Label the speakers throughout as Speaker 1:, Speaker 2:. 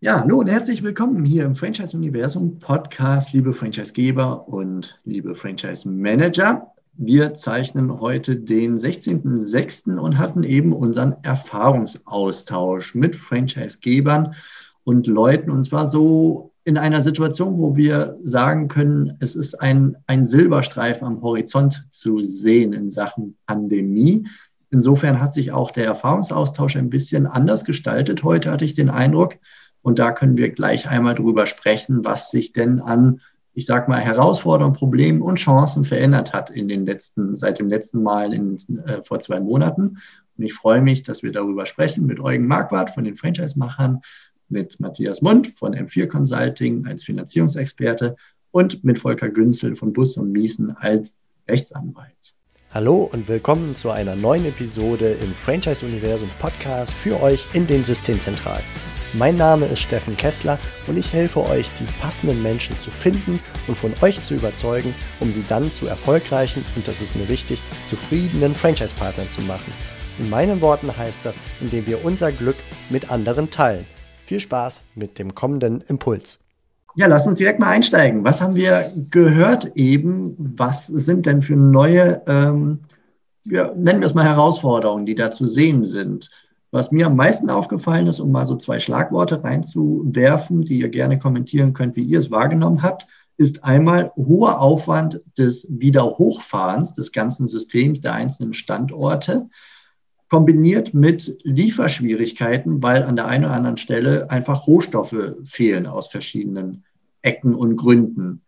Speaker 1: Ja, hallo und herzlich willkommen hier im Franchise Universum Podcast, liebe Franchisegeber und liebe Franchise Manager. Wir zeichnen heute den 16.06. und hatten eben unseren Erfahrungsaustausch mit Franchisegebern und Leuten und zwar so in einer Situation, wo wir sagen können, es ist ein, ein Silberstreif am Horizont zu sehen in Sachen Pandemie. Insofern hat sich auch der Erfahrungsaustausch ein bisschen anders gestaltet. Heute hatte ich den Eindruck, und da können wir gleich einmal drüber sprechen, was sich denn an, ich sag mal, Herausforderungen, Problemen und Chancen verändert hat in den letzten, seit dem letzten Mal in, äh, vor zwei Monaten. Und ich freue mich, dass wir darüber sprechen mit Eugen Marquardt von den Franchise-Machern, mit Matthias Mund von M4 Consulting als Finanzierungsexperte und mit Volker Günzel von Bus und Miesen als Rechtsanwalt.
Speaker 2: Hallo und willkommen zu einer neuen Episode im Franchise Universum Podcast für euch in den Systemzentralen. Mein Name ist Steffen Kessler und ich helfe euch, die passenden Menschen zu finden und von euch zu überzeugen, um sie dann zu erfolgreichen und das ist mir wichtig, zufriedenen Franchise-Partnern zu machen. In meinen Worten heißt das, indem wir unser Glück mit anderen teilen. Viel Spaß mit dem kommenden Impuls.
Speaker 1: Ja, lass uns direkt mal einsteigen. Was haben wir gehört eben? Was sind denn für neue, ähm, ja, nennen wir es mal Herausforderungen, die da zu sehen sind? Was mir am meisten aufgefallen ist, um mal so zwei Schlagworte reinzuwerfen, die ihr gerne kommentieren könnt, wie ihr es wahrgenommen habt, ist einmal hoher Aufwand des Wiederhochfahrens des ganzen Systems der einzelnen Standorte, kombiniert mit Lieferschwierigkeiten, weil an der einen oder anderen Stelle einfach Rohstoffe fehlen aus verschiedenen Ecken und Gründen.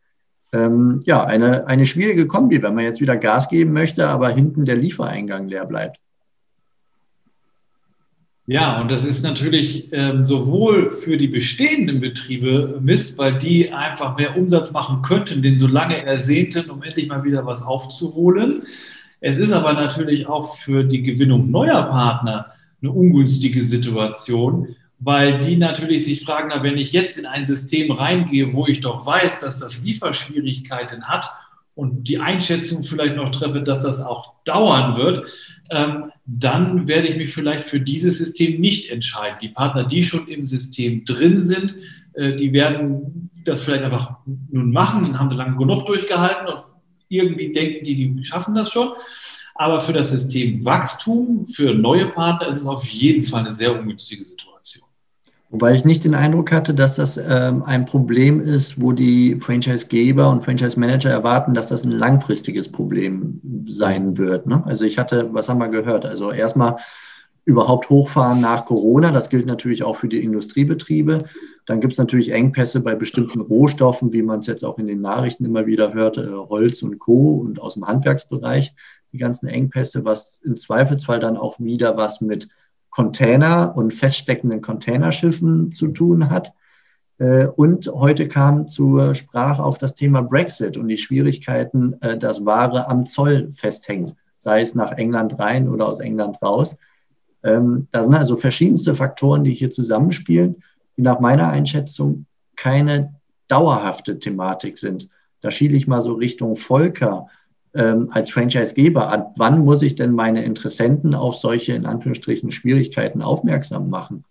Speaker 1: Ähm, ja, eine, eine schwierige Kombi, wenn man jetzt wieder Gas geben möchte, aber hinten der Liefereingang leer bleibt.
Speaker 3: Ja, und das ist natürlich ähm, sowohl für die bestehenden Betriebe Mist, weil die einfach mehr Umsatz machen könnten, den so lange ersehnten, um endlich mal wieder was aufzuholen. Es ist aber natürlich auch für die Gewinnung neuer Partner eine ungünstige Situation, weil die natürlich sich fragen, na, wenn ich jetzt in ein System reingehe, wo ich doch weiß, dass das Lieferschwierigkeiten hat und die Einschätzung vielleicht noch treffe, dass das auch dauern wird, ähm, dann werde ich mich vielleicht für dieses System nicht entscheiden. Die Partner, die schon im System drin sind, äh, die werden das vielleicht einfach nun machen, dann haben sie lange genug durchgehalten und irgendwie denken die, die schaffen das schon. Aber für das System Wachstum, für neue Partner ist es auf jeden Fall eine sehr ungünstige Situation.
Speaker 1: Wobei ich nicht den Eindruck hatte, dass das ähm, ein Problem ist, wo die Franchise-Geber und Franchise-Manager erwarten, dass das ein langfristiges Problem sein wird. Ne? Also ich hatte, was haben wir gehört? Also erstmal überhaupt hochfahren nach Corona. Das gilt natürlich auch für die Industriebetriebe. Dann gibt es natürlich Engpässe bei bestimmten Rohstoffen, wie man es jetzt auch in den Nachrichten immer wieder hört, äh, Holz und Co. und aus dem Handwerksbereich, die ganzen Engpässe, was im Zweifelsfall dann auch wieder was mit Container und feststeckenden Containerschiffen zu tun hat. Äh, und heute kam zur Sprache auch das Thema Brexit und die Schwierigkeiten, äh, dass Ware am Zoll festhängt, sei es nach England rein oder aus England raus. Ähm, da sind also verschiedenste Faktoren, die hier zusammenspielen, die nach meiner Einschätzung keine dauerhafte Thematik sind. Da schiele ich mal so Richtung Volker ähm, als Franchisegeber, ab wann muss ich denn meine Interessenten auf solche in Anführungsstrichen Schwierigkeiten aufmerksam machen?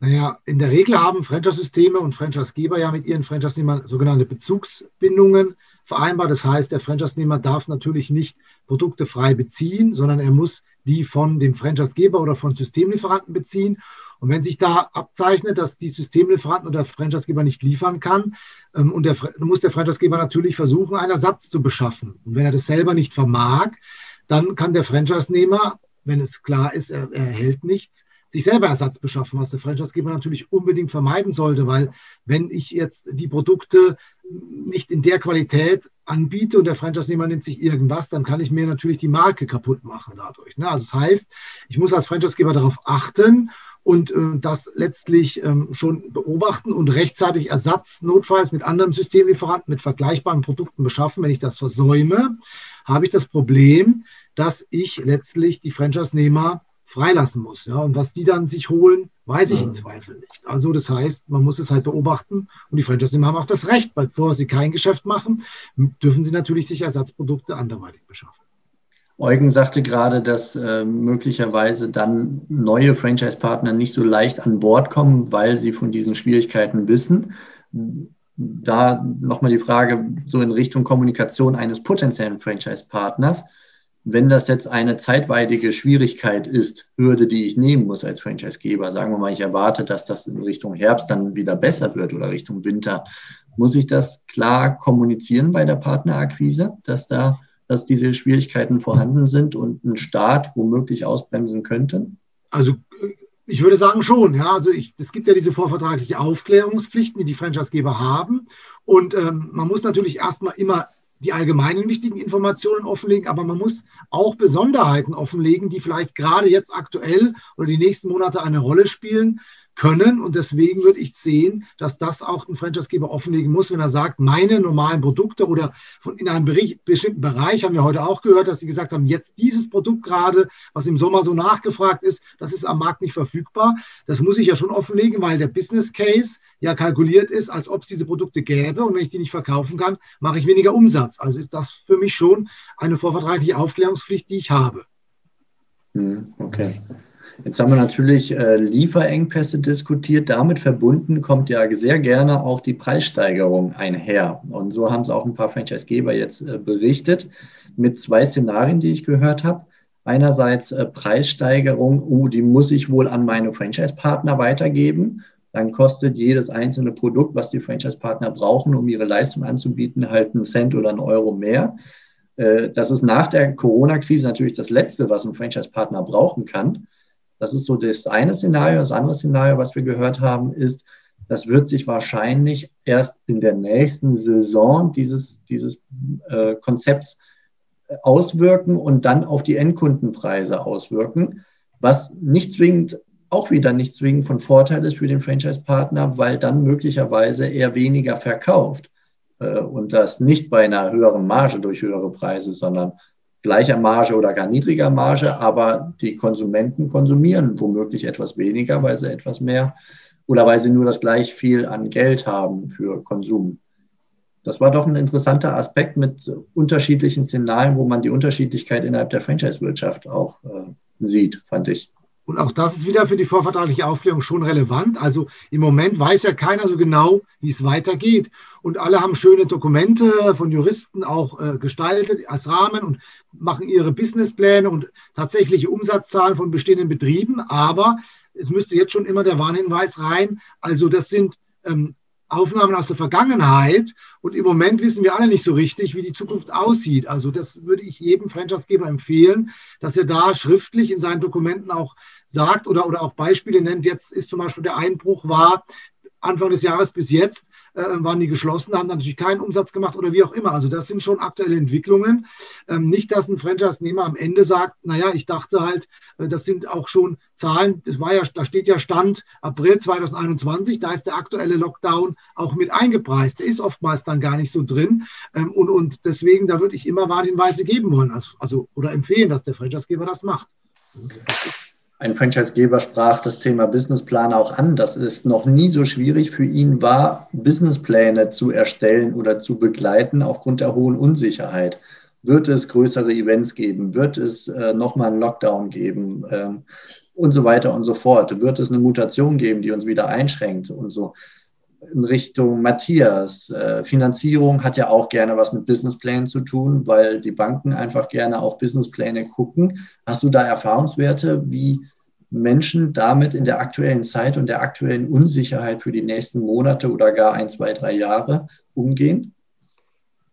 Speaker 4: Naja, in der Regel haben Franchise-Systeme und Franchisegeber ja mit ihren Franchise-Nehmern sogenannte Bezugsbindungen vereinbart. Das heißt, der Franchise-Nehmer darf natürlich nicht Produkte frei beziehen, sondern er muss die von dem Franchise-Geber oder von Systemlieferanten beziehen. Und wenn sich da abzeichnet, dass die Systemlieferanten oder Franchisegeber nicht liefern kann, ähm, und der, muss der Franchisegeber natürlich versuchen, einen Ersatz zu beschaffen. Und wenn er das selber nicht vermag, dann kann der Franchise-Nehmer, wenn es klar ist, er, er erhält nichts, sich selber Ersatz beschaffen, was der Franchisegeber natürlich unbedingt vermeiden sollte, weil wenn ich jetzt die Produkte nicht in der Qualität anbiete und der Franchise-Nehmer nimmt sich irgendwas, dann kann ich mir natürlich die Marke kaputt machen dadurch. Ne? Also das heißt, ich muss als Franchisegeber darauf achten und äh, das letztlich ähm, schon beobachten und rechtzeitig Ersatz notfalls mit anderen Systemlieferanten, mit vergleichbaren Produkten beschaffen. Wenn ich das versäume, habe ich das Problem, dass ich letztlich die Franchise-Nehmer freilassen muss. Ja, und was die dann sich holen, weiß ich im mhm. Zweifel nicht. Also das heißt, man muss es halt beobachten und die Franchise-Nehmer haben auch das Recht, bevor sie kein Geschäft machen, dürfen sie natürlich sich Ersatzprodukte anderweitig beschaffen.
Speaker 1: Eugen sagte gerade, dass äh, möglicherweise dann neue Franchise-Partner nicht so leicht an Bord kommen, weil sie von diesen Schwierigkeiten wissen. Da nochmal die Frage so in Richtung Kommunikation eines potenziellen Franchise-Partners. Wenn das jetzt eine zeitweilige Schwierigkeit ist, Hürde, die ich nehmen muss als Franchise-Geber, sagen wir mal, ich erwarte, dass das in Richtung Herbst dann wieder besser wird oder Richtung Winter, muss ich das klar kommunizieren bei der Partnerakquise, dass da dass diese Schwierigkeiten vorhanden sind und ein Staat womöglich ausbremsen könnte?
Speaker 4: Also ich würde sagen schon, ja. Also ich, es gibt ja diese vorvertragliche Aufklärungspflichten, die die Franchisegeber haben. Und ähm, man muss natürlich erstmal immer die allgemeinen wichtigen Informationen offenlegen, aber man muss auch Besonderheiten offenlegen, die vielleicht gerade jetzt aktuell oder die nächsten Monate eine Rolle spielen können. Und deswegen würde ich sehen, dass das auch ein Franchisegeber offenlegen muss, wenn er sagt, meine normalen Produkte oder von in einem bestimmten Bereich, haben wir heute auch gehört, dass sie gesagt haben, jetzt dieses Produkt gerade, was im Sommer so nachgefragt ist, das ist am Markt nicht verfügbar. Das muss ich ja schon offenlegen, weil der Business Case ja kalkuliert ist, als ob es diese Produkte gäbe. Und wenn ich die nicht verkaufen kann, mache ich weniger Umsatz. Also ist das für mich schon eine vorvertragliche Aufklärungspflicht, die ich habe.
Speaker 1: Hm, okay. Jetzt haben wir natürlich äh, Lieferengpässe diskutiert. Damit verbunden kommt ja sehr gerne auch die Preissteigerung einher. Und so haben es auch ein paar Franchisegeber jetzt äh, berichtet mit zwei Szenarien, die ich gehört habe. Einerseits äh, Preissteigerung, oh, die muss ich wohl an meine Franchise-Partner weitergeben. Dann kostet jedes einzelne Produkt, was die Franchise-Partner brauchen, um ihre Leistung anzubieten, halt einen Cent oder einen Euro mehr. Äh, das ist nach der Corona-Krise natürlich das Letzte, was ein Franchise-Partner brauchen kann. Das ist so das eine Szenario. Das andere Szenario, was wir gehört haben, ist, das wird sich wahrscheinlich erst in der nächsten Saison dieses, dieses äh, Konzepts auswirken und dann auf die Endkundenpreise auswirken, was nicht zwingend, auch wieder nicht zwingend von Vorteil ist für den Franchise-Partner, weil dann möglicherweise er weniger verkauft äh, und das nicht bei einer höheren Marge durch höhere Preise, sondern gleicher Marge oder gar niedriger Marge, aber die Konsumenten konsumieren womöglich etwas weniger, weil sie etwas mehr oder weil sie nur das gleich viel an Geld haben für Konsum. Das war doch ein interessanter Aspekt mit unterschiedlichen Szenarien, wo man die Unterschiedlichkeit innerhalb der Franchise-Wirtschaft auch äh, sieht, fand ich.
Speaker 4: Und auch das ist wieder für die vorvertragliche Aufklärung schon relevant. Also im Moment weiß ja keiner so genau, wie es weitergeht. Und alle haben schöne Dokumente von Juristen auch äh, gestaltet als Rahmen und machen ihre Businesspläne und tatsächliche Umsatzzahlen von bestehenden Betrieben. Aber es müsste jetzt schon immer der Warnhinweis rein. Also das sind ähm, Aufnahmen aus der Vergangenheit und im Moment wissen wir alle nicht so richtig, wie die Zukunft aussieht. Also das würde ich jedem Franchisegeber empfehlen, dass er da schriftlich in seinen Dokumenten auch sagt oder, oder auch Beispiele nennt. Jetzt ist zum Beispiel der Einbruch war Anfang des Jahres bis jetzt äh, waren die geschlossen, haben dann natürlich keinen Umsatz gemacht oder wie auch immer. Also das sind schon aktuelle Entwicklungen. Ähm, nicht, dass ein Franchise-Nehmer am Ende sagt, naja, ich dachte halt, äh, das sind auch schon Zahlen, das war ja, da steht ja Stand April 2021, da ist der aktuelle Lockdown auch mit eingepreist. Der ist oftmals dann gar nicht so drin. Ähm, und, und deswegen, da würde ich immer Warnhinweise geben wollen, also, also oder empfehlen, dass der Franchise-Geber das macht. Das
Speaker 1: ein Franchisegeber sprach das Thema Businessplan auch an, dass es noch nie so schwierig für ihn war, Businesspläne zu erstellen oder zu begleiten aufgrund der hohen Unsicherheit. Wird es größere Events geben? Wird es äh, nochmal einen Lockdown geben? Ähm, und so weiter und so fort. Wird es eine Mutation geben, die uns wieder einschränkt und so? in Richtung Matthias. Äh, Finanzierung hat ja auch gerne was mit Businessplänen zu tun, weil die Banken einfach gerne auf Businesspläne gucken. Hast du da Erfahrungswerte, wie Menschen damit in der aktuellen Zeit und der aktuellen Unsicherheit für die nächsten Monate oder gar ein, zwei, drei Jahre umgehen?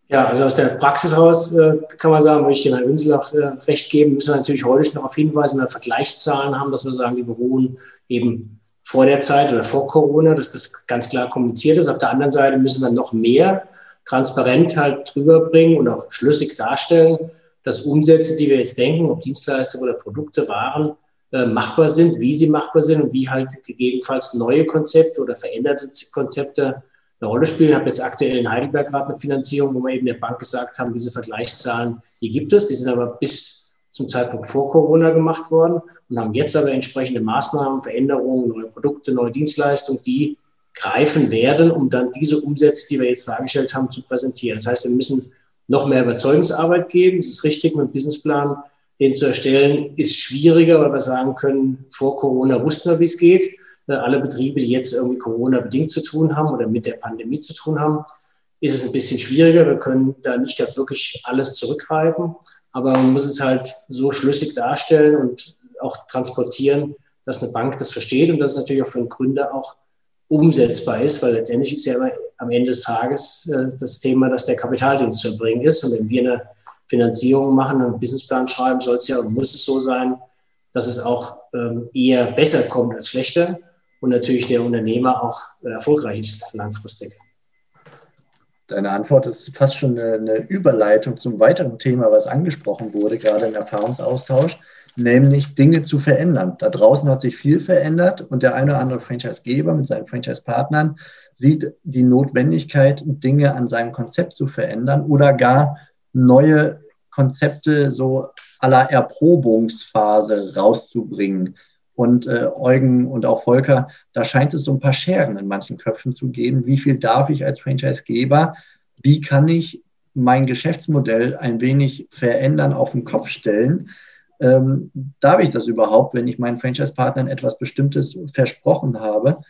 Speaker 5: Ja, also aus der Praxis heraus äh, kann man sagen, würde ich den Herrn Ünsel auch äh, recht geben, müssen wir natürlich heute schon darauf hinweisen, wenn wir Vergleichszahlen haben, dass wir sagen, die beruhen eben vor der Zeit oder vor Corona, dass das ganz klar kommuniziert ist. Auf der anderen Seite müssen wir noch mehr transparent halt drüber bringen und auch schlüssig darstellen, dass Umsätze, die wir jetzt denken, ob Dienstleistungen oder Produkte, Waren, äh, machbar sind, wie sie machbar sind und wie halt gegebenenfalls neue Konzepte oder veränderte Konzepte eine Rolle spielen. Ich habe jetzt aktuell in Heidelberg gerade eine Finanzierung, wo wir eben der Bank gesagt haben, diese Vergleichszahlen, die gibt es, die sind aber bis zum Zeitpunkt vor Corona gemacht worden und haben jetzt aber entsprechende Maßnahmen, Veränderungen, neue Produkte, neue Dienstleistungen, die greifen werden, um dann diese Umsätze, die wir jetzt dargestellt haben, zu präsentieren. Das heißt, wir müssen noch mehr Überzeugungsarbeit geben. Es ist richtig, mit dem Businessplan den zu erstellen, ist schwieriger, weil wir sagen können, vor Corona wussten wir, wie es geht. Äh, alle Betriebe, die jetzt irgendwie Corona-bedingt zu tun haben oder mit der Pandemie zu tun haben, ist es ein bisschen schwieriger. Wir können da nicht auf wirklich alles zurückgreifen, aber man muss es halt so schlüssig darstellen und auch transportieren, dass eine Bank das versteht und dass es natürlich auch für einen Gründer auch umsetzbar ist, weil letztendlich ist ja immer am Ende des Tages äh, das Thema, dass der Kapitaldienst zu erbringen ist. Und wenn wir eine Finanzierung machen, einen Businessplan schreiben, soll es ja und muss es so sein, dass es auch ähm, eher besser kommt als schlechter und natürlich der Unternehmer auch erfolgreich ist langfristig.
Speaker 1: Deine Antwort ist fast schon eine, eine, Überleitung zum weiteren Thema, was angesprochen wurde, gerade im Erfahrungsaustausch, nämlich Dinge zu verändern. Da draußen hat sich viel verändert und der eine oder andere Franchisegeber mit seinen Franchise-Partnern sieht die Notwendigkeit, Dinge an seinem Konzept zu verändern oder gar neue Konzepte so aller Erprobungsphase rauszubringen. Und äh, Eugen und auch Volker, da scheint es so ein paar Scheren in manchen Köpfen zu geben. Wie viel darf ich als Franchisegeber? Wie kann ich mein Geschäftsmodell ein wenig verändern, auf den Kopf stellen? Ähm, darf ich das überhaupt, wenn ich meinen Franchise-Partnern etwas Bestimmtes versprochen habe?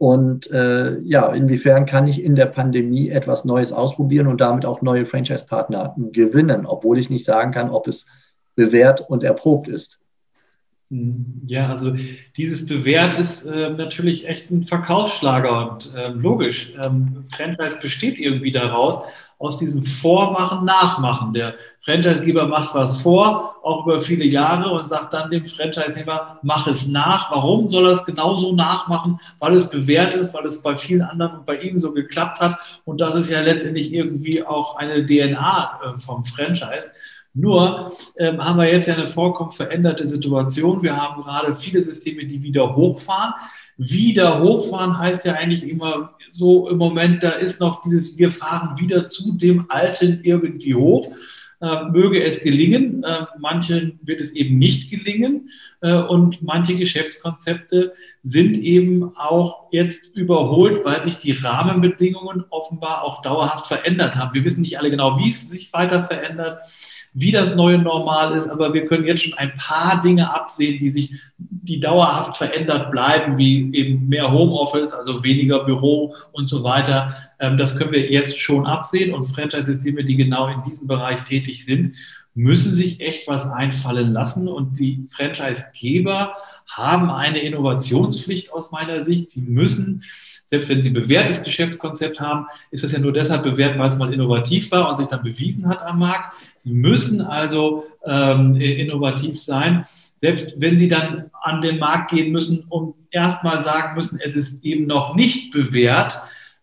Speaker 1: Und äh, ja, inwiefern kann ich in der Pandemie etwas Neues ausprobieren und damit auch neue Franchise-Partner gewinnen, obwohl ich nicht sagen kann, ob es bewährt und erprobt ist?
Speaker 3: Ja, also dieses Bewährt ist äh, natürlich echt ein Verkaufsschlager und äh, logisch. Ähm, Franchise besteht irgendwie daraus, aus diesem Vormachen, Nachmachen. Der Franchisegeber macht was vor, auch über viele Jahre und sagt dann dem Franchise-Nehmer, mach es nach. Warum soll er es genauso nachmachen? Weil es bewährt ist, weil es bei vielen anderen und bei ihm so geklappt hat. Und das ist ja letztendlich irgendwie auch eine DNA äh, vom Franchise. Nur ähm, haben wir jetzt ja eine vollkommen veränderte Situation. Wir haben gerade viele Systeme, die wieder hochfahren. Wieder hochfahren heißt ja eigentlich immer so im Moment, da ist noch dieses, wir fahren wieder zu dem Alten irgendwie hoch. Äh, möge es gelingen. Äh, manchen wird es eben nicht gelingen. Äh, und manche Geschäftskonzepte sind eben auch jetzt überholt, weil sich die Rahmenbedingungen offenbar auch dauerhaft verändert haben. Wir wissen nicht alle genau, wie es sich weiter verändert wie das neue Normal ist, aber wir können jetzt schon ein paar Dinge absehen, die sich, die dauerhaft verändert bleiben, wie eben mehr Homeoffice, also weniger Büro und so weiter. Ähm, das können wir jetzt schon absehen und Franchise-Systeme, die genau in diesem Bereich tätig sind, müssen sich echt was einfallen lassen und die Franchise-Geber haben eine Innovationspflicht aus meiner Sicht. Sie müssen selbst wenn sie bewährtes Geschäftskonzept haben, ist das ja nur deshalb bewährt, weil es mal innovativ war und sich dann bewiesen hat am Markt. Sie müssen also ähm, innovativ sein, selbst wenn sie dann an den Markt gehen müssen und erstmal sagen müssen, es ist eben noch nicht bewährt,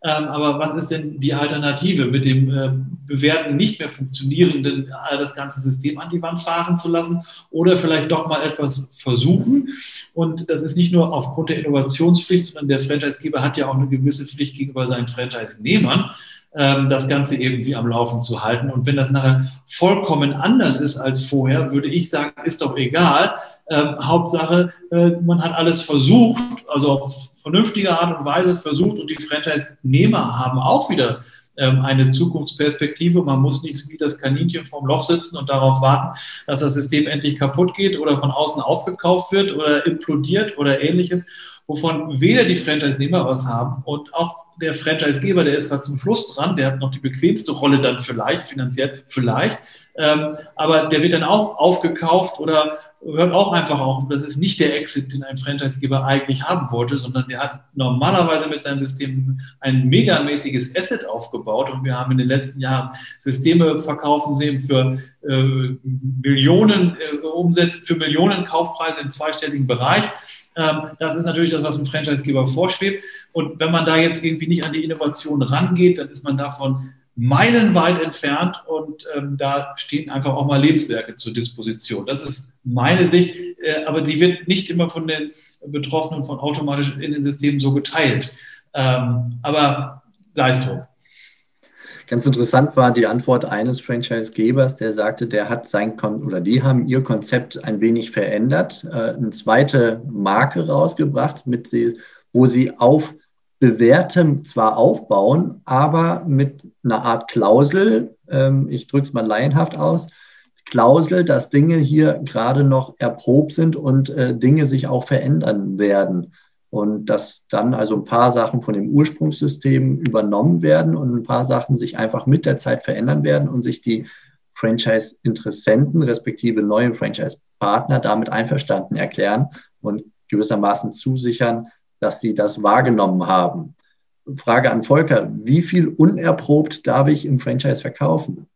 Speaker 3: aber was ist denn die Alternative, mit dem äh, bewährten, nicht mehr funktionierenden äh, das ganze System an die Wand fahren zu lassen oder vielleicht doch mal etwas versuchen? Und das ist nicht nur aufgrund der Innovationspflicht, sondern der Franchisegeber hat ja auch eine gewisse Pflicht gegenüber seinen Franchise-Nehmern ähm, das Ganze irgendwie am Laufen zu halten. Und wenn das nachher vollkommen anders ist als vorher, würde ich sagen, ist doch egal. Ähm, Hauptsache, äh, man hat alles versucht, also auf vernünftige Art und Weise versucht und die Franchise-Nehmer haben auch wieder ähm, eine Zukunftsperspektive. Man muss nicht wie das Kaninchen vorm Loch sitzen und darauf warten, dass das System endlich kaputt geht oder von außen aufgekauft wird oder implodiert oder ähnliches, wovon weder die Franchise-Nehmer was haben und auch der Franchisegeber, der ist da zum Schluss dran, der hat noch die bequemste Rolle dann vielleicht, finanziell vielleicht, ähm, aber der wird dann auch aufgekauft oder hört auch einfach auf. Das ist nicht der Exit, den ein Franchisegeber eigentlich haben wollte, sondern der hat normalerweise mit seinem System ein megamäßiges Asset aufgebaut und wir haben in den letzten Jahren Systeme verkaufen sehen für äh, Millionen äh, Umsätze, für Millionen Kaufpreise im zweistelligen Bereich. Ähm, das ist natürlich das, was dem Franchisegeber vorschwebt. Und wenn man da jetzt irgendwie nicht an die Innovation rangeht, dann ist man davon meilenweit entfernt und ähm, da stehen einfach auch mal Lebenswerke zur Disposition. Das ist meine Sicht, äh, aber die wird nicht immer von den Betroffenen von automatisch in den Systemen so geteilt. Ähm, aber sei es.
Speaker 1: Ganz interessant war die Antwort eines Franchise-Gebers, der sagte, der hat sein Kon oder die haben ihr Konzept ein wenig verändert, äh, eine zweite Marke rausgebracht, mit die, wo sie auf bewährtem zwar aufbauen, aber mit einer Art Klausel, ähm, ich drücke es mal laienhaft aus, Klausel, dass Dinge hier gerade noch erprobt sind und äh, Dinge sich auch verändern werden. Und dass dann also ein paar Sachen von dem Ursprungssystem übernommen werden und ein paar Sachen sich einfach mit der Zeit verändern werden und sich die Franchise-Interessenten respektive neue Franchise-Partner damit einverstanden erklären und gewissermaßen zusichern, dass sie das wahrgenommen haben. Frage an Volker, wie viel unerprobt darf ich im Franchise verkaufen?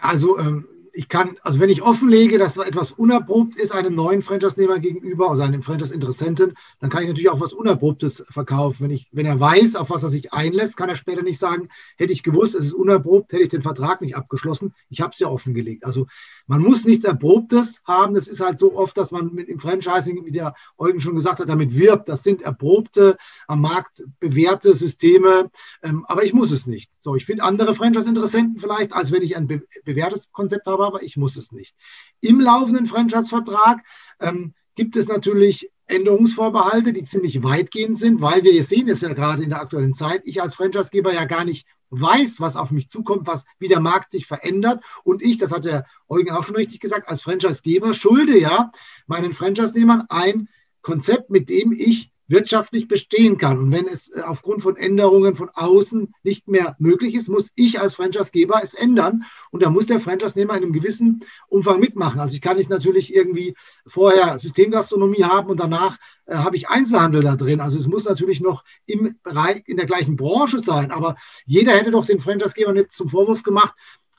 Speaker 4: Also ähm, ich kann, also wenn ich offenlege, dass etwas unerprobt ist einem neuen Franchise-Nehmer gegenüber oder einem Franchise-Interessenten, dann kann ich natürlich auch was Unerprobtes verkaufen. Wenn, ich, wenn er weiß, auf was er sich einlässt, kann er später nicht sagen, hätte ich gewusst, es ist unerprobt, hätte ich den Vertrag nicht abgeschlossen. Ich habe es ja offengelegt. Also man muss nichts Erprobtes haben. Das ist halt so oft, dass man mit dem Franchising, wie der Eugen schon gesagt hat, damit wirbt. Das sind erprobte, am Markt bewährte Systeme. Ähm, aber ich muss es nicht. So, ich finde andere Franchise-Interessenten vielleicht, als wenn ich ein be bewährtes Konzept habe, aber ich muss es nicht. Im laufenden Franchise-Vertrag ähm, gibt es natürlich Änderungsvorbehalte, die ziemlich weitgehend sind, weil wir sehen es ja gerade in der aktuellen Zeit, ich als Franchisegeber ja gar nicht weiß, was auf mich zukommt, was, wie der Markt sich verändert. Und ich, das hat der Eugen auch schon richtig gesagt, als Franchisegeber schulde ja meinen Franchise-Nehmern ein Konzept, mit dem ich wirtschaftlich bestehen kann. Und wenn es äh, aufgrund von Änderungen von außen nicht mehr möglich ist, muss ich als Franchisegeber es ändern. Und da muss der Franchise-Nehmer in einem gewissen Umfang mitmachen. Also ich kann nicht natürlich irgendwie vorher Systemgastronomie haben und danach äh, habe ich Einzelhandel da drin. Also es muss natürlich noch im Bereich, in der gleichen Branche sein. Aber jeder hätte doch den Franchise-Gebern jetzt zum Vorwurf gemacht,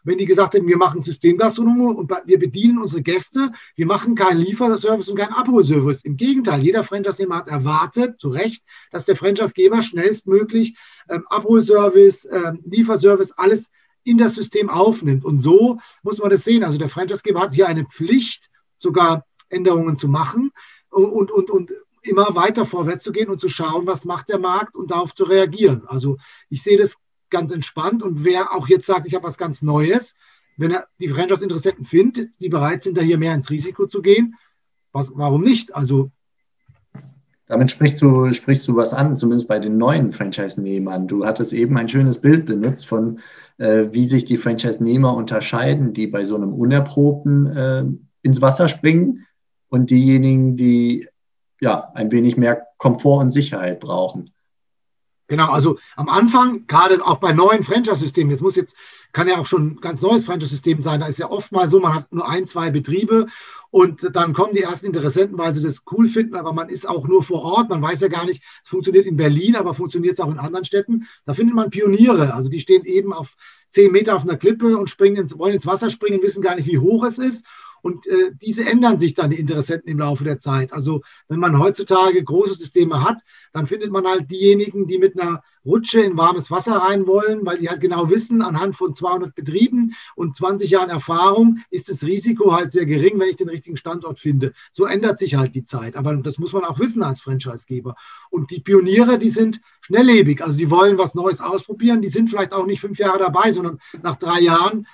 Speaker 4: wenn die gesagt hätten, wir machen Systemgastronomie und wir bedienen unsere Gäste, wir machen keinen Lieferservice und keinen Abholservice. Im Gegenteil, jeder Franchise-Nehmer hat erwartet, zu Recht, dass der Franchise-Geber schnellstmöglich ähm, Abholservice, ähm, Lieferservice, alles in das System aufnimmt. Und so muss man das sehen. Also der Franchise-Geber hat hier eine Pflicht, sogar Änderungen zu machen und, und, und immer weiter vorwärts zu gehen und zu schauen, was macht der Markt und darauf zu reagieren. Also ich sehe das ganz entspannt. Und wer auch jetzt sagt, ich habe was ganz Neues, wenn er die Franchise-Interessenten findet, die bereit sind, da hier mehr ins Risiko zu gehen, was, warum nicht? Also
Speaker 1: damit sprichst du, sprichst du was an, zumindest bei den neuen Franchise-Nehmern. Du hattest eben ein schönes Bild benutzt von, äh, wie sich die Franchise-Nehmer unterscheiden, die bei so einem Unerprobten äh, ins Wasser springen und diejenigen, die ja ein wenig mehr Komfort und Sicherheit brauchen.
Speaker 4: Genau, also am Anfang, gerade auch bei neuen Franchise-Systemen, jetzt muss jetzt, kann ja auch schon ein ganz neues Franchise-System sein, da ist ja oft mal so, man hat nur ein, zwei Betriebe und dann kommen die ersten Interessenten, weil sie das cool finden, aber man ist auch nur vor Ort, man weiß ja gar nicht, es funktioniert in Berlin, aber funktioniert es auch in anderen Städten. Da findet man Pioniere, also die stehen eben auf zehn Meter auf einer Klippe und springen ins, wollen ins Wasser springen, wissen gar nicht, wie hoch es ist und äh, diese ändern sich dann, die Interessenten im Laufe der Zeit. Also wenn man heutzutage große Systeme hat, dann findet man halt diejenigen, die mit einer Rutsche in warmes Wasser rein wollen, weil die halt genau wissen, anhand von 200 Betrieben und 20 Jahren Erfahrung ist das Risiko halt sehr gering, wenn ich den richtigen Standort finde. So ändert sich halt die Zeit. Aber das muss man auch wissen als Franchisegeber. Und die Pioniere, die sind schnelllebig. Also die wollen was Neues ausprobieren. Die sind vielleicht auch nicht fünf Jahre dabei, sondern nach drei Jahren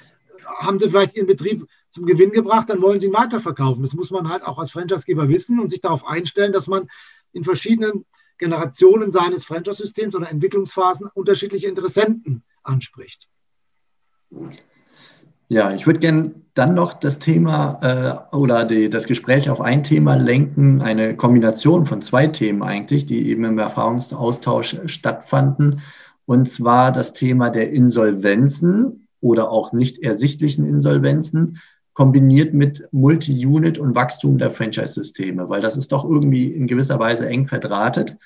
Speaker 4: haben sie vielleicht ihren Betrieb zum Gewinn gebracht, dann wollen sie ihn weiterverkaufen. Das muss man halt auch als Franchisegeber wissen und sich darauf einstellen, dass man in verschiedenen Generationen seines Franchise-Systems oder Entwicklungsphasen unterschiedliche Interessenten anspricht.
Speaker 1: Ja, ich würde gerne dann noch das Thema äh, oder die, das Gespräch auf ein Thema lenken, eine Kombination von zwei Themen eigentlich, die eben im Erfahrungsaustausch stattfanden. Und zwar das Thema der Insolvenzen oder auch nicht ersichtlichen Insolvenzen kombiniert mit Multi-Unit und Wachstum der Franchise-Systeme, weil das ist doch irgendwie in gewisser Weise eng verdrahtet.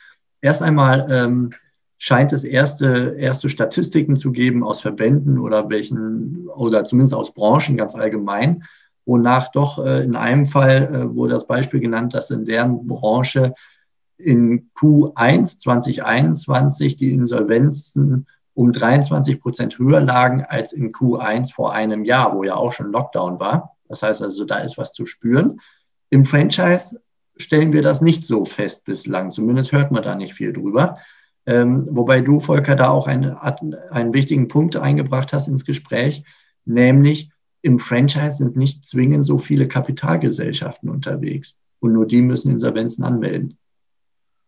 Speaker 1: Erst einmal ähm, scheint es erste, erste Statistiken zu geben aus Verbänden oder welchen, oder zumindest aus Branchen ganz allgemein, wonach doch äh, in einem Fall äh, wurde das Beispiel genannt, dass in deren Branche in Q1 2021 die Insolvenzen um 23 Prozent höher lagen als in Q1 vor einem Jahr, wo ja auch schon Lockdown war. Das heißt also, da ist was zu spüren. Im Franchise stellen wir das nicht so fest bislang. Zumindest hört man da nicht viel drüber. Ähm, wobei du, Volker, da auch einen, einen wichtigen Punkt eingebracht hast ins Gespräch, nämlich im Franchise sind nicht zwingend so viele Kapitalgesellschaften unterwegs. Und nur die müssen Insolvenzen anmelden.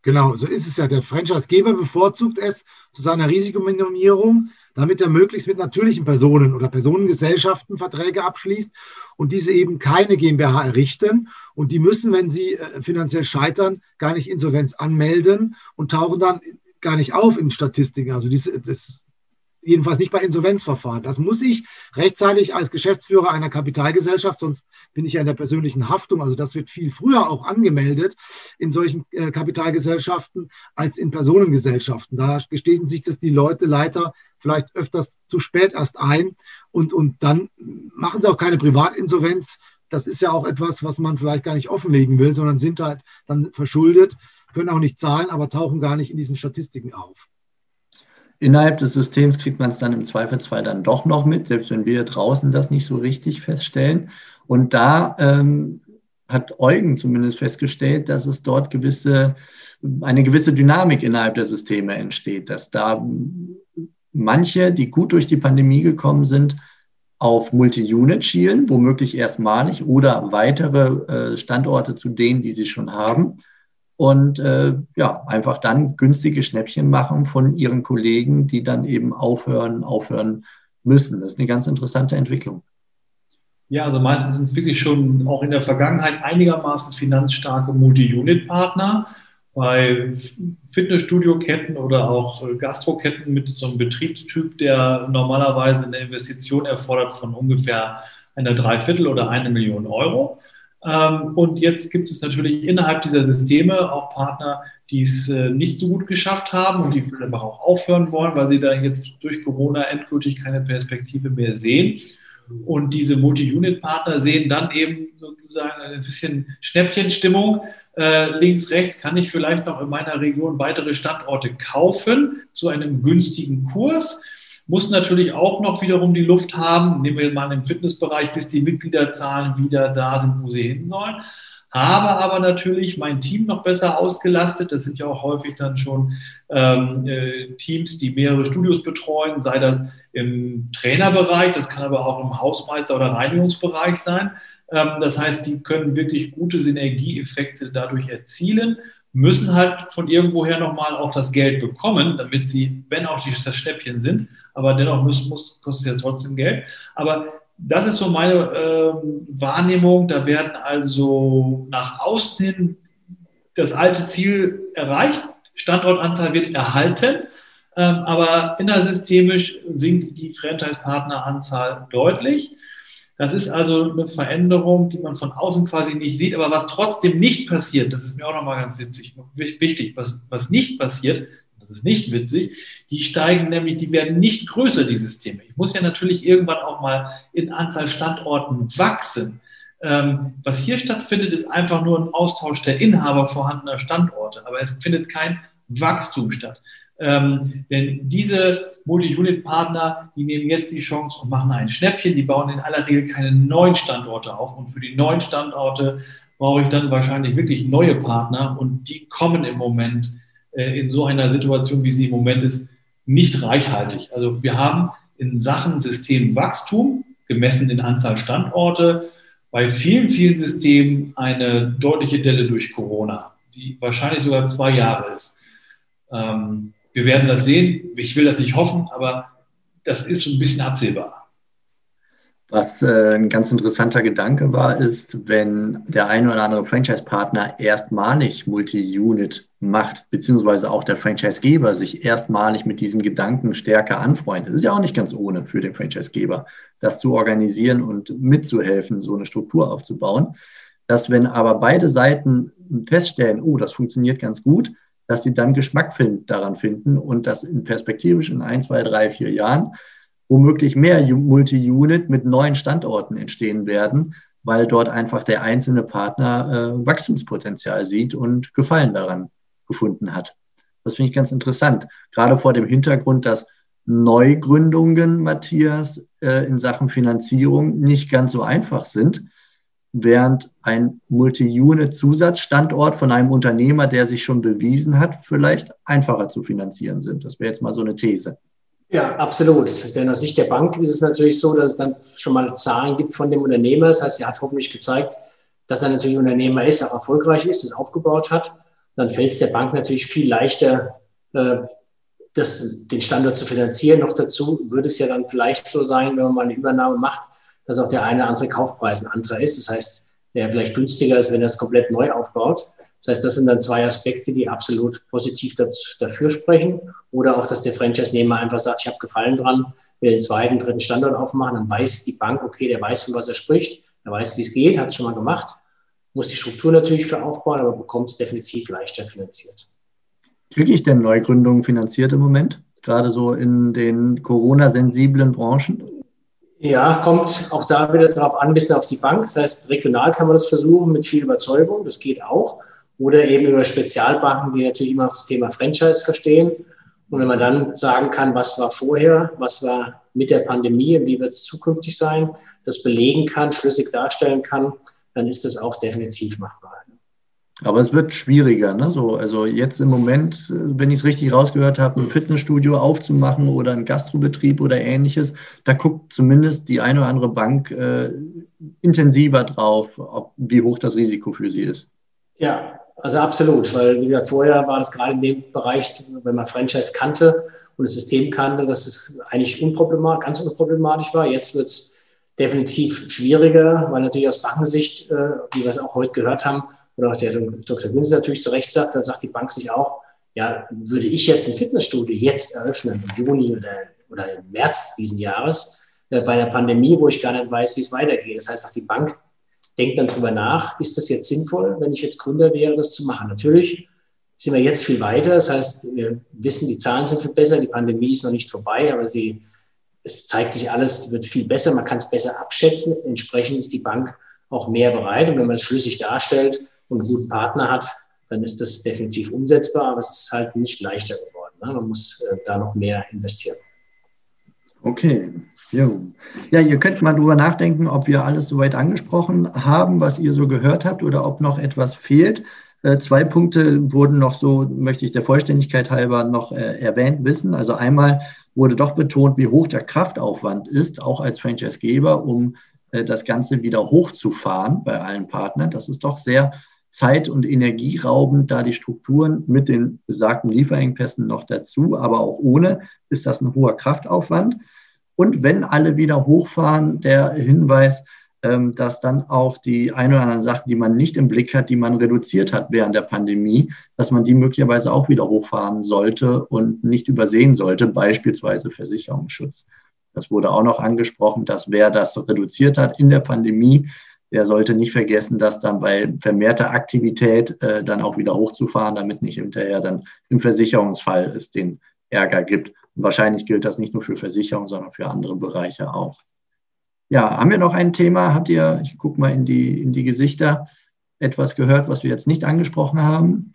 Speaker 4: Genau, so ist es ja. Der Franchisegeber bevorzugt es zu seiner Risikominimierung, damit er möglichst mit natürlichen Personen oder Personengesellschaften Verträge abschließt und diese eben keine GmbH errichten. Und die müssen, wenn sie äh, finanziell scheitern, gar nicht Insolvenz anmelden und tauchen dann gar nicht auf in Statistiken. Also diese, das, jedenfalls nicht bei Insolvenzverfahren. Das muss ich rechtzeitig als Geschäftsführer einer Kapitalgesellschaft, sonst bin ich ja in der persönlichen Haftung. Also das wird viel früher auch angemeldet in solchen äh, Kapitalgesellschaften als in Personengesellschaften. Da gestehen sich das die Leute leider vielleicht öfters zu spät erst ein und, und dann machen sie auch keine Privatinsolvenz. Das ist ja auch etwas, was man vielleicht gar nicht offenlegen will, sondern sind halt dann verschuldet, können auch nicht zahlen, aber tauchen gar nicht in diesen Statistiken auf.
Speaker 1: Innerhalb des Systems kriegt man es dann im Zweifelsfall dann doch noch mit, selbst wenn wir draußen das nicht so richtig feststellen. Und da ähm, hat Eugen zumindest festgestellt, dass es dort gewisse, eine gewisse Dynamik innerhalb der Systeme entsteht, dass da manche, die gut durch die Pandemie gekommen sind, auf Multi-Unit schielen, womöglich erstmalig oder weitere äh, Standorte zu denen, die sie schon haben und äh, ja, einfach dann günstige Schnäppchen machen von ihren Kollegen, die dann eben aufhören, aufhören müssen. Das ist eine ganz interessante Entwicklung.
Speaker 3: Ja, also meistens sind es wirklich schon auch in der Vergangenheit einigermaßen finanzstarke Multi-Unit-Partner bei Fitnessstudio-Ketten oder auch Gastroketten mit so einem Betriebstyp, der normalerweise eine Investition erfordert von ungefähr einer Dreiviertel oder eine Million Euro. Ähm, und jetzt gibt es natürlich innerhalb dieser Systeme auch Partner, die es äh, nicht so gut geschafft haben und die einfach auch aufhören wollen, weil sie da jetzt durch Corona endgültig keine Perspektive mehr sehen. Und diese Multi-Unit-Partner sehen dann eben sozusagen ein bisschen Schnäppchenstimmung. Äh, links, rechts kann ich vielleicht noch in meiner Region weitere Standorte kaufen zu einem günstigen Kurs muss natürlich auch noch wiederum die Luft haben, nehmen wir mal im Fitnessbereich, bis die Mitgliederzahlen wieder da sind, wo sie hin sollen. Habe aber natürlich mein Team noch besser ausgelastet. Das sind ja auch häufig dann schon ähm, äh, Teams, die mehrere Studios betreuen, sei das im Trainerbereich, das kann aber auch im Hausmeister- oder Reinigungsbereich sein. Ähm, das heißt, die können wirklich gute Synergieeffekte dadurch erzielen müssen halt von irgendwoher nochmal auch das Geld bekommen, damit sie, wenn auch die Schnäppchen sind, aber dennoch muss, muss, kostet ja trotzdem Geld. Aber das ist so meine äh, Wahrnehmung. Da werden also nach außen hin das alte Ziel erreicht, Standortanzahl wird erhalten, ähm, aber innersystemisch sinkt die Franchise-Partneranzahl deutlich. Das ist also eine Veränderung, die man von außen quasi nicht sieht, aber was trotzdem nicht passiert, das ist mir auch nochmal ganz witzig, wichtig, was, was nicht passiert, das ist nicht witzig, die steigen nämlich, die werden nicht größer, die Systeme. Ich muss ja natürlich irgendwann auch mal in Anzahl Standorten wachsen. Ähm, was hier stattfindet, ist einfach nur ein Austausch der Inhaber vorhandener Standorte, aber es findet kein Wachstum statt. Ähm, denn diese Multi-Unit-Partner, die nehmen jetzt die Chance und machen ein Schnäppchen. Die bauen in aller Regel keine neuen Standorte auf. Und für die neuen Standorte brauche ich dann wahrscheinlich wirklich neue Partner. Und die kommen im Moment äh, in so einer Situation, wie sie im Moment ist, nicht reichhaltig. Also wir haben in Sachen Systemwachstum, gemessen in Anzahl Standorte, bei vielen, vielen Systemen eine deutliche Delle durch Corona, die wahrscheinlich sogar zwei Jahre ist. Ähm, wir werden das sehen. Ich will das nicht hoffen, aber das ist schon ein bisschen absehbar.
Speaker 1: Was äh, ein ganz interessanter Gedanke war, ist, wenn der ein oder andere Franchise-Partner erstmalig Multi-Unit macht, beziehungsweise auch der Franchise-Geber sich erstmalig mit diesem Gedanken stärker anfreundet. Das ist ja auch nicht ganz ohne für den Franchise-Geber, das zu organisieren und mitzuhelfen, so eine Struktur aufzubauen. Dass wenn aber beide Seiten feststellen, oh, das funktioniert ganz gut, dass sie dann Geschmack find, daran finden und dass in perspektivisch in ein, zwei, drei, vier Jahren womöglich mehr Multi-Unit mit neuen Standorten entstehen werden, weil dort einfach der einzelne Partner äh, Wachstumspotenzial sieht und Gefallen daran gefunden hat. Das finde ich ganz interessant, gerade vor dem Hintergrund, dass Neugründungen, Matthias, äh, in Sachen Finanzierung nicht ganz so einfach sind während ein Multi-Unit-Zusatzstandort von einem Unternehmer, der sich schon bewiesen hat, vielleicht einfacher zu finanzieren sind. Das wäre jetzt mal so eine These.
Speaker 5: Ja, absolut. Denn aus Sicht der Bank ist es natürlich so, dass es dann schon mal Zahlen gibt von dem Unternehmer. Das heißt, er hat hoffentlich gezeigt, dass er natürlich Unternehmer ist, auch erfolgreich ist, das aufgebaut hat. Dann fällt es der Bank natürlich viel leichter, äh, das, den Standort zu finanzieren. Noch dazu würde es ja dann vielleicht so sein, wenn man mal eine Übernahme macht, dass auch der eine andere Kaufpreis ein anderer ist. Das heißt, der vielleicht günstiger ist, wenn er es komplett neu aufbaut. Das heißt, das sind dann zwei Aspekte, die absolut positiv dazu, dafür sprechen. Oder auch, dass der Franchise-Nehmer einfach sagt, ich habe Gefallen dran, will den zweiten, dritten Standort aufmachen, dann weiß die Bank, okay, der weiß, von was er spricht, er weiß, wie es geht, hat es schon mal gemacht, muss die Struktur natürlich für aufbauen, aber bekommt es definitiv leichter finanziert.
Speaker 1: Kriege ich denn Neugründungen finanziert im Moment? Gerade so in den Corona-sensiblen Branchen?
Speaker 5: Ja, kommt auch da wieder darauf an, ein bisschen auf die Bank. Das heißt, regional kann man das versuchen mit viel Überzeugung, das geht auch. Oder eben über Spezialbanken, die natürlich immer das Thema Franchise verstehen. Und wenn man dann sagen kann, was war vorher, was war mit der Pandemie und wie wird es zukünftig sein, das belegen kann, schlüssig darstellen kann, dann ist das auch definitiv machbar.
Speaker 1: Aber es wird schwieriger. Ne? So, also jetzt im Moment, wenn ich es richtig rausgehört habe, ein Fitnessstudio aufzumachen oder ein Gastrobetrieb oder ähnliches, da guckt zumindest die eine oder andere Bank äh, intensiver drauf, ob, wie hoch das Risiko für sie ist.
Speaker 5: Ja, also absolut, weil wie gesagt, vorher war das gerade in dem Bereich, wenn man Franchise kannte und das System kannte, dass es eigentlich unproblematisch, ganz unproblematisch war. Jetzt wird es definitiv schwieriger, weil natürlich aus Bankensicht, äh, wie wir es auch heute gehört haben, oder auch der Dr. Günz natürlich zu Recht sagt, dann sagt die Bank sich auch, ja, würde ich jetzt ein Fitnessstudio jetzt eröffnen, im Juni oder, oder im März diesen Jahres, äh, bei einer Pandemie, wo ich gar nicht weiß, wie es weitergeht. Das heißt, auch die Bank denkt dann drüber nach, ist das jetzt sinnvoll, wenn ich jetzt Gründer wäre, das zu machen? Natürlich sind wir jetzt viel weiter. Das heißt, wir wissen, die Zahlen sind viel besser, die Pandemie ist noch nicht vorbei, aber sie es zeigt sich alles, wird viel besser, man kann es besser abschätzen. Entsprechend ist die Bank auch mehr bereit. Und wenn man es schlüssig darstellt und einen guten Partner hat, dann ist das definitiv umsetzbar, aber es ist halt nicht leichter geworden. Ne? Man muss äh, da noch mehr investieren.
Speaker 1: Okay, jo. ja, ihr könnt mal drüber nachdenken, ob wir alles soweit angesprochen haben, was ihr so gehört habt oder ob noch etwas fehlt. Äh, zwei Punkte wurden noch so, möchte ich der Vollständigkeit halber noch äh, erwähnt wissen. Also einmal wurde doch betont, wie hoch der Kraftaufwand ist, auch als Franchisegeber, um äh, das Ganze wieder hochzufahren bei allen Partnern. Das ist doch sehr zeit- und energieraubend, da die Strukturen mit den besagten Lieferengpässen noch dazu, aber auch ohne, ist das ein hoher Kraftaufwand. Und wenn alle wieder hochfahren, der Hinweis, dass dann auch die ein oder anderen Sachen, die man nicht im Blick hat, die man reduziert hat während der Pandemie, dass man die möglicherweise auch wieder hochfahren sollte und nicht übersehen sollte, beispielsweise Versicherungsschutz. Das wurde auch noch angesprochen, dass wer das reduziert hat in der Pandemie, der sollte nicht vergessen, das dann bei vermehrter Aktivität äh, dann auch wieder hochzufahren, damit nicht hinterher dann im Versicherungsfall es den Ärger gibt. Und wahrscheinlich gilt das nicht nur für Versicherungen, sondern für andere Bereiche auch. Ja, haben wir noch ein Thema? Habt ihr, ich gucke mal in die, in die Gesichter, etwas gehört, was wir jetzt nicht angesprochen haben?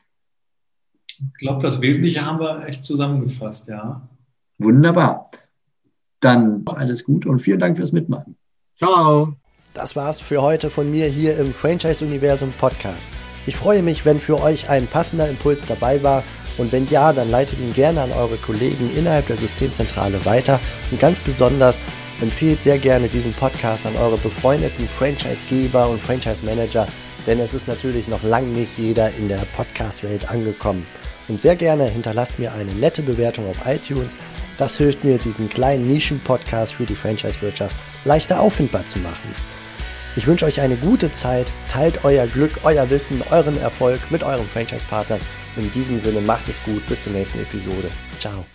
Speaker 3: Ich glaube, das Wesentliche haben wir echt zusammengefasst, ja.
Speaker 1: Wunderbar. Dann alles Gute und vielen Dank fürs Mitmachen.
Speaker 2: Ciao. Das war's für heute von mir hier im Franchise-Universum Podcast. Ich freue mich, wenn für euch ein passender Impuls dabei war und wenn ja, dann leitet ihn gerne an eure Kollegen innerhalb der Systemzentrale weiter und ganz besonders Empfehlt sehr gerne diesen Podcast an eure befreundeten Franchisegeber und Franchise-Manager, denn es ist natürlich noch lange nicht jeder in der Podcast-Welt angekommen. Und sehr gerne hinterlasst mir eine nette Bewertung auf iTunes. Das hilft mir, diesen kleinen Nischen-Podcast für die Franchise-Wirtschaft leichter auffindbar zu machen. Ich wünsche euch eine gute Zeit, teilt euer Glück, euer Wissen, euren Erfolg mit euren Franchise-Partnern. In diesem Sinne macht es gut, bis zur nächsten Episode. Ciao.